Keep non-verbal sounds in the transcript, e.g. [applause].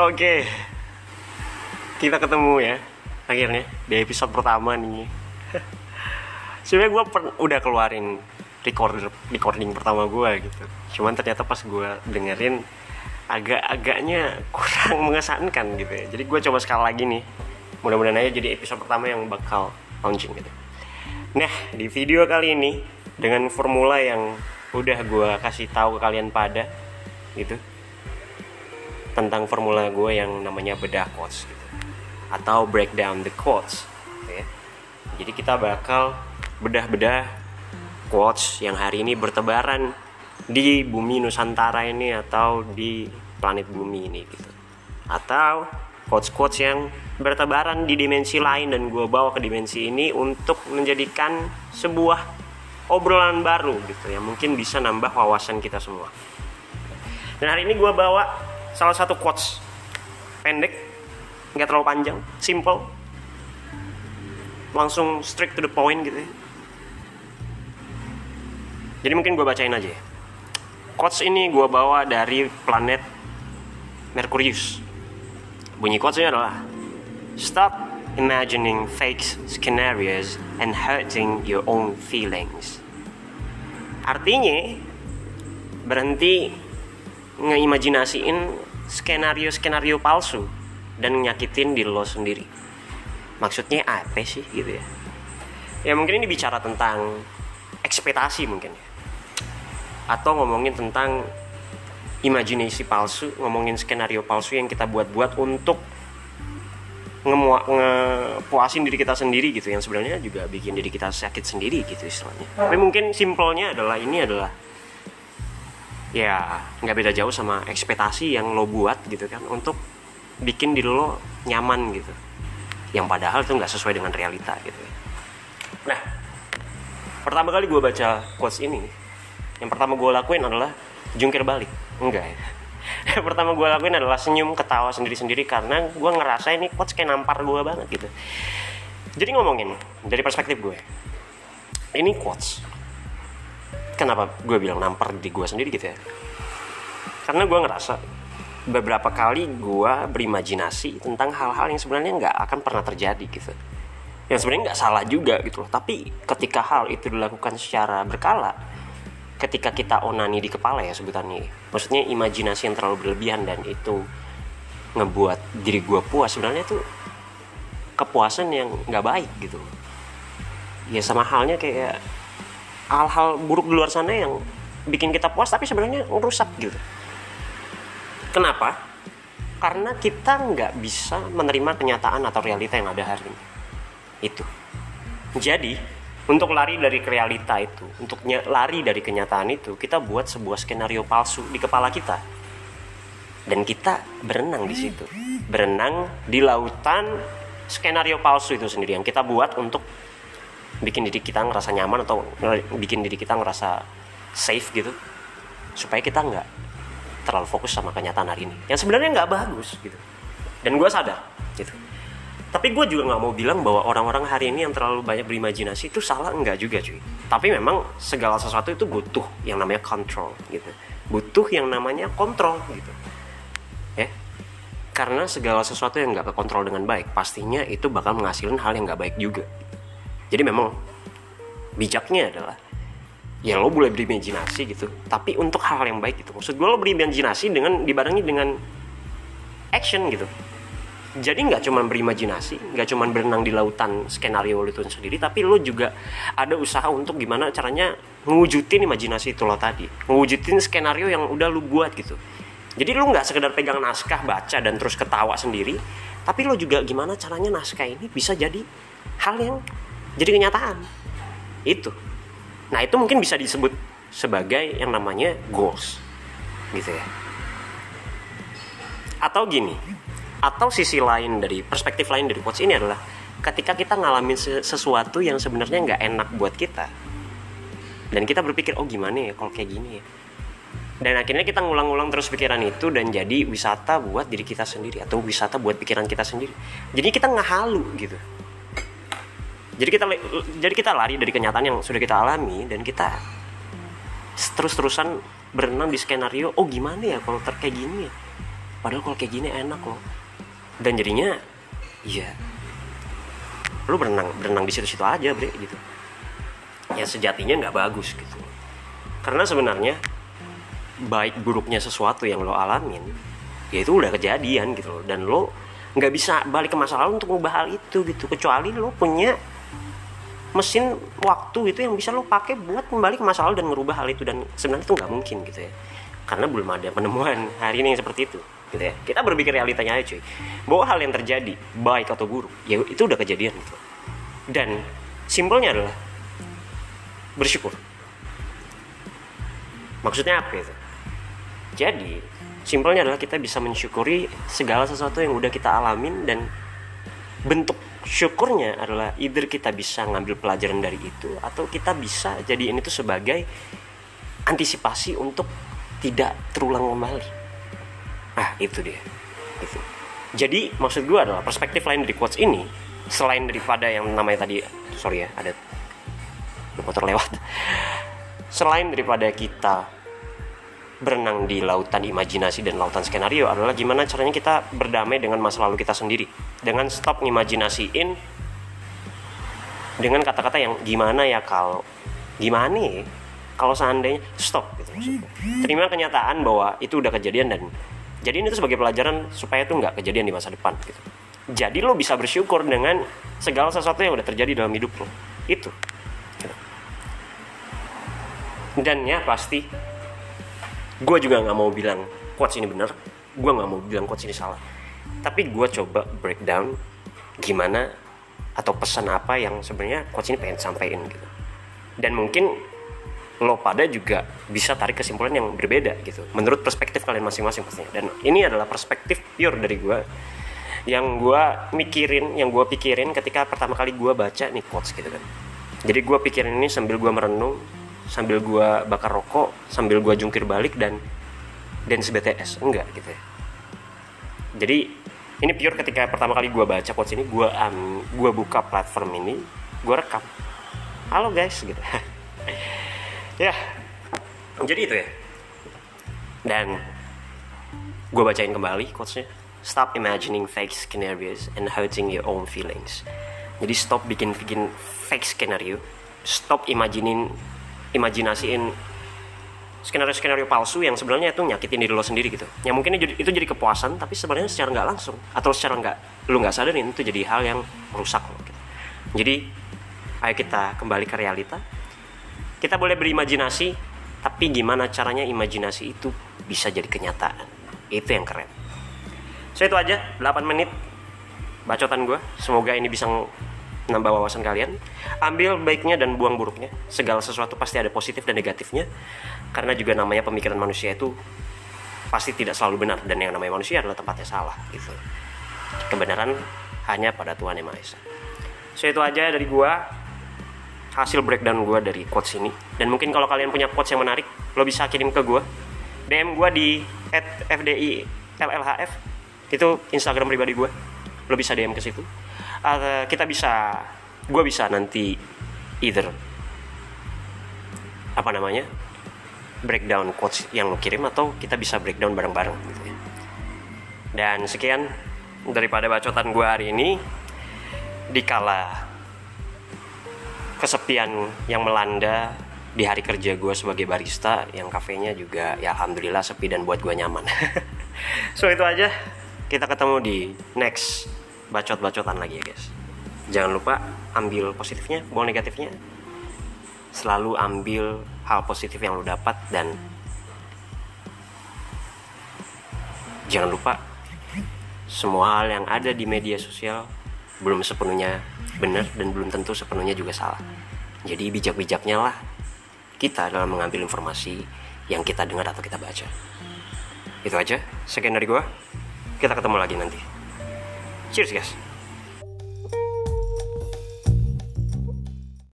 Oke, kita ketemu ya akhirnya di episode pertama nih. Sebenarnya gue udah keluarin recorder recording pertama gue gitu. Cuman ternyata pas gue dengerin agak-agaknya kurang [laughs] mengesankan gitu ya. Jadi gue coba sekali lagi nih. Mudah-mudahan aja jadi episode pertama yang bakal launching gitu. Nah di video kali ini dengan formula yang udah gue kasih tahu ke kalian pada gitu tentang formula gue yang namanya bedah quotes gitu. atau breakdown the quotes ya. jadi kita bakal bedah-bedah quotes yang hari ini bertebaran di bumi Nusantara ini atau di planet bumi ini gitu atau quotes-quotes yang bertebaran di dimensi lain dan gue bawa ke dimensi ini untuk menjadikan sebuah obrolan baru gitu yang mungkin bisa nambah wawasan kita semua dan hari ini gue bawa salah satu quotes pendek nggak terlalu panjang simple. Langsung straight to the point gitu ya. Jadi mungkin gue bacain aja ya. Quotes ini gue bawa dari planet Merkurius. Bunyi quotesnya adalah stop imagining fake scenarios and hurting your own feelings. Artinya berhenti ngeimajinasiin skenario-skenario palsu dan nyakitin diri lo sendiri. Maksudnya apa sih gitu ya? Ya mungkin ini bicara tentang ekspektasi mungkin ya. Atau ngomongin tentang imajinasi palsu, ngomongin skenario palsu yang kita buat-buat untuk ngepuasin diri kita sendiri gitu yang sebenarnya juga bikin diri kita sakit sendiri gitu istilahnya. Tapi mungkin simpelnya adalah ini adalah ya nggak beda jauh sama ekspektasi yang lo buat gitu kan untuk bikin diri lo nyaman gitu. Yang padahal itu nggak sesuai dengan realita gitu. Nah pertama kali gue baca quotes ini yang pertama gue lakuin adalah jungkir balik. Enggak ya. [laughs] Yang pertama gue lakuin adalah senyum ketawa sendiri-sendiri karena gue ngerasa ini quotes kayak nampar gue banget gitu. Jadi ngomongin dari perspektif gue ini quotes kenapa gue bilang nampar di gue sendiri gitu ya? Karena gue ngerasa beberapa kali gue berimajinasi tentang hal-hal yang sebenarnya nggak akan pernah terjadi gitu. Yang sebenarnya nggak salah juga gitu loh. Tapi ketika hal itu dilakukan secara berkala ketika kita onani di kepala ya sebutannya maksudnya imajinasi yang terlalu berlebihan dan itu ngebuat diri gue puas sebenarnya itu kepuasan yang nggak baik gitu. Ya sama halnya kayak hal-hal buruk di luar sana yang bikin kita puas tapi sebenarnya merusak gitu. Kenapa? Karena kita nggak bisa menerima kenyataan atau realita yang ada hari ini. Itu. Jadi untuk lari dari realita itu untuk lari dari kenyataan itu kita buat sebuah skenario palsu di kepala kita. Dan kita berenang di situ. Berenang di lautan skenario palsu itu sendiri yang kita buat untuk bikin diri kita ngerasa nyaman atau bikin diri kita ngerasa safe gitu supaya kita nggak terlalu fokus sama kenyataan hari ini. Yang sebenarnya nggak bagus gitu. Dan gue sadar gitu. Tapi gue juga nggak mau bilang bahwa orang-orang hari ini yang terlalu banyak berimajinasi itu salah enggak juga cuy. Tapi memang segala sesuatu itu butuh yang namanya kontrol gitu. Butuh yang namanya kontrol gitu. Ya. Karena segala sesuatu yang nggak kekontrol dengan baik pastinya itu bakal menghasilkan hal yang nggak baik juga jadi memang bijaknya adalah ya lo boleh berimajinasi gitu tapi untuk hal, yang baik gitu. Maksud gue lo berimajinasi dengan dibarengi dengan action gitu. Jadi nggak cuma berimajinasi nggak cuma berenang di lautan skenario lo itu sendiri tapi lo juga ada usaha untuk gimana caranya ngewujudin imajinasi itu lo tadi. Ngewujudin skenario yang udah lo buat gitu. Jadi lo nggak sekedar pegang naskah baca dan terus ketawa sendiri tapi lo juga gimana caranya naskah ini bisa jadi hal yang jadi kenyataan. Itu. Nah itu mungkin bisa disebut sebagai yang namanya goals. Gitu ya. Atau gini. Atau sisi lain dari perspektif lain dari quotes ini adalah ketika kita ngalamin sesuatu yang sebenarnya nggak enak buat kita dan kita berpikir oh gimana ya kalau kayak gini ya? Dan akhirnya kita ngulang-ulang terus pikiran itu dan jadi wisata buat diri kita sendiri atau wisata buat pikiran kita sendiri. Jadi kita nggak halu gitu jadi kita jadi kita lari dari kenyataan yang sudah kita alami dan kita terus-terusan berenang di skenario oh gimana ya kalau ter kayak gini ya? Padahal kalau kayak gini enak loh. Dan jadinya iya. Lu berenang berenang di situ-situ aja bre gitu. Ya sejatinya nggak bagus gitu. Karena sebenarnya baik buruknya sesuatu yang lo alamin ya itu udah kejadian gitu loh. Dan lo nggak bisa balik ke masa lalu untuk mengubah hal itu gitu. Kecuali lo punya mesin waktu itu yang bisa lo pakai buat kembali ke masa lalu dan merubah hal itu. Dan sebenarnya itu nggak mungkin gitu ya. Karena belum ada penemuan [laughs] hari ini yang seperti itu gitu ya. Kita berpikir realitanya aja cuy. Bahwa hal yang terjadi baik atau buruk ya itu udah kejadian gitu. Dan simpelnya adalah bersyukur. Maksudnya apa itu? Jadi simpelnya adalah kita bisa mensyukuri segala sesuatu yang udah kita alamin dan bentuk syukurnya adalah either kita bisa ngambil pelajaran dari itu atau kita bisa jadi ini tuh sebagai antisipasi untuk tidak terulang kembali. Ah itu dia. Itu. Jadi maksud gue adalah perspektif lain dari quotes ini selain daripada yang namanya tadi sorry ya ada motor lewat. [laughs] Selain daripada kita berenang di lautan imajinasi dan lautan skenario adalah gimana caranya kita berdamai dengan masa lalu kita sendiri. Dengan stop ngimajinasiin dengan kata-kata yang gimana ya kalau gimana ya kalau seandainya? Stop gitu maksudnya. terima kenyataan bahwa itu udah kejadian dan jadi ini tuh sebagai pelajaran supaya itu nggak kejadian di masa depan gitu. Jadi lo bisa bersyukur dengan segala sesuatu yang udah terjadi dalam hidup lo. Itu. Gitu. dan ya pasti gue juga nggak mau bilang quotes ini benar. Gue nggak mau bilang quotes ini salah. Tapi gue coba breakdown gimana atau pesan apa yang sebenarnya quotes ini pengen sampaikan gitu. Dan mungkin lo pada juga bisa tarik kesimpulan yang berbeda gitu menurut perspektif kalian masing-masing pastinya. Dan ini adalah perspektif pure dari gue yang gue mikirin yang gue pikirin ketika pertama kali gue baca nih quotes gitu kan. Jadi gue pikirin ini sambil gue merenung sambil gua bakar rokok sambil gua jungkir balik dan dance BTS enggak gitu ya. Jadi ini pure ketika pertama kali gua baca quotes ini gua um, gua buka platform ini gua rekam. Halo guys gitu. [laughs] Ya jadi itu ya. Dan gue bacain kembali quotesnya. Stop imagining fake scenarios and hurting your own feelings. Jadi stop bikin bikin fake scenario. Stop imagining imajinasiin skenario-skenario palsu yang sebenarnya itu nyakitin diri lo sendiri gitu. Yang mungkin itu jadi kepuasan, tapi sebenarnya secara nggak langsung atau secara nggak lo nggak sadarin itu jadi hal yang merusak lo. Gitu. Jadi ayo kita kembali ke realita. Kita boleh berimajinasi, tapi gimana caranya imajinasi itu bisa jadi kenyataan. Itu yang keren. So itu aja 8 menit bacotan gue. Semoga ini bisa nambah wawasan kalian ambil baiknya dan buang buruknya. Segala sesuatu pasti ada positif dan negatifnya. Karena juga namanya pemikiran manusia itu pasti tidak selalu benar. Dan yang namanya manusia adalah tempatnya salah gitu. Kebenaran hanya pada Tuhan yang Maha Esa. So itu aja dari gua. Hasil breakdown gua dari quotes ini. Dan mungkin kalau kalian punya quotes yang menarik lo bisa kirim ke gua. DM gua di @fdi LLHF itu Instagram pribadi gua. Lo bisa DM ke situ uh, kita bisa gue bisa nanti either apa namanya breakdown quotes yang lo kirim atau kita bisa breakdown bareng-bareng gitu ya. Dan sekian daripada bacotan gue hari ini. Dikala kesepian yang melanda di hari kerja gue sebagai barista yang kafenya juga ya alhamdulillah sepi dan buat gue nyaman. [laughs] So itu aja. Kita ketemu di next bacot-bacotan lagi ya guys. Jangan lupa ambil positifnya buang negatifnya. Selalu ambil hal positif yang lo dapat dan jangan lupa semua hal yang ada di media sosial belum sepenuhnya benar dan belum tentu sepenuhnya juga salah. Jadi bijak-bijaknya lah kita dalam mengambil informasi yang kita dengar atau kita baca. Itu aja. Sekian dari gua. Kita ketemu lagi nanti Cheers guys.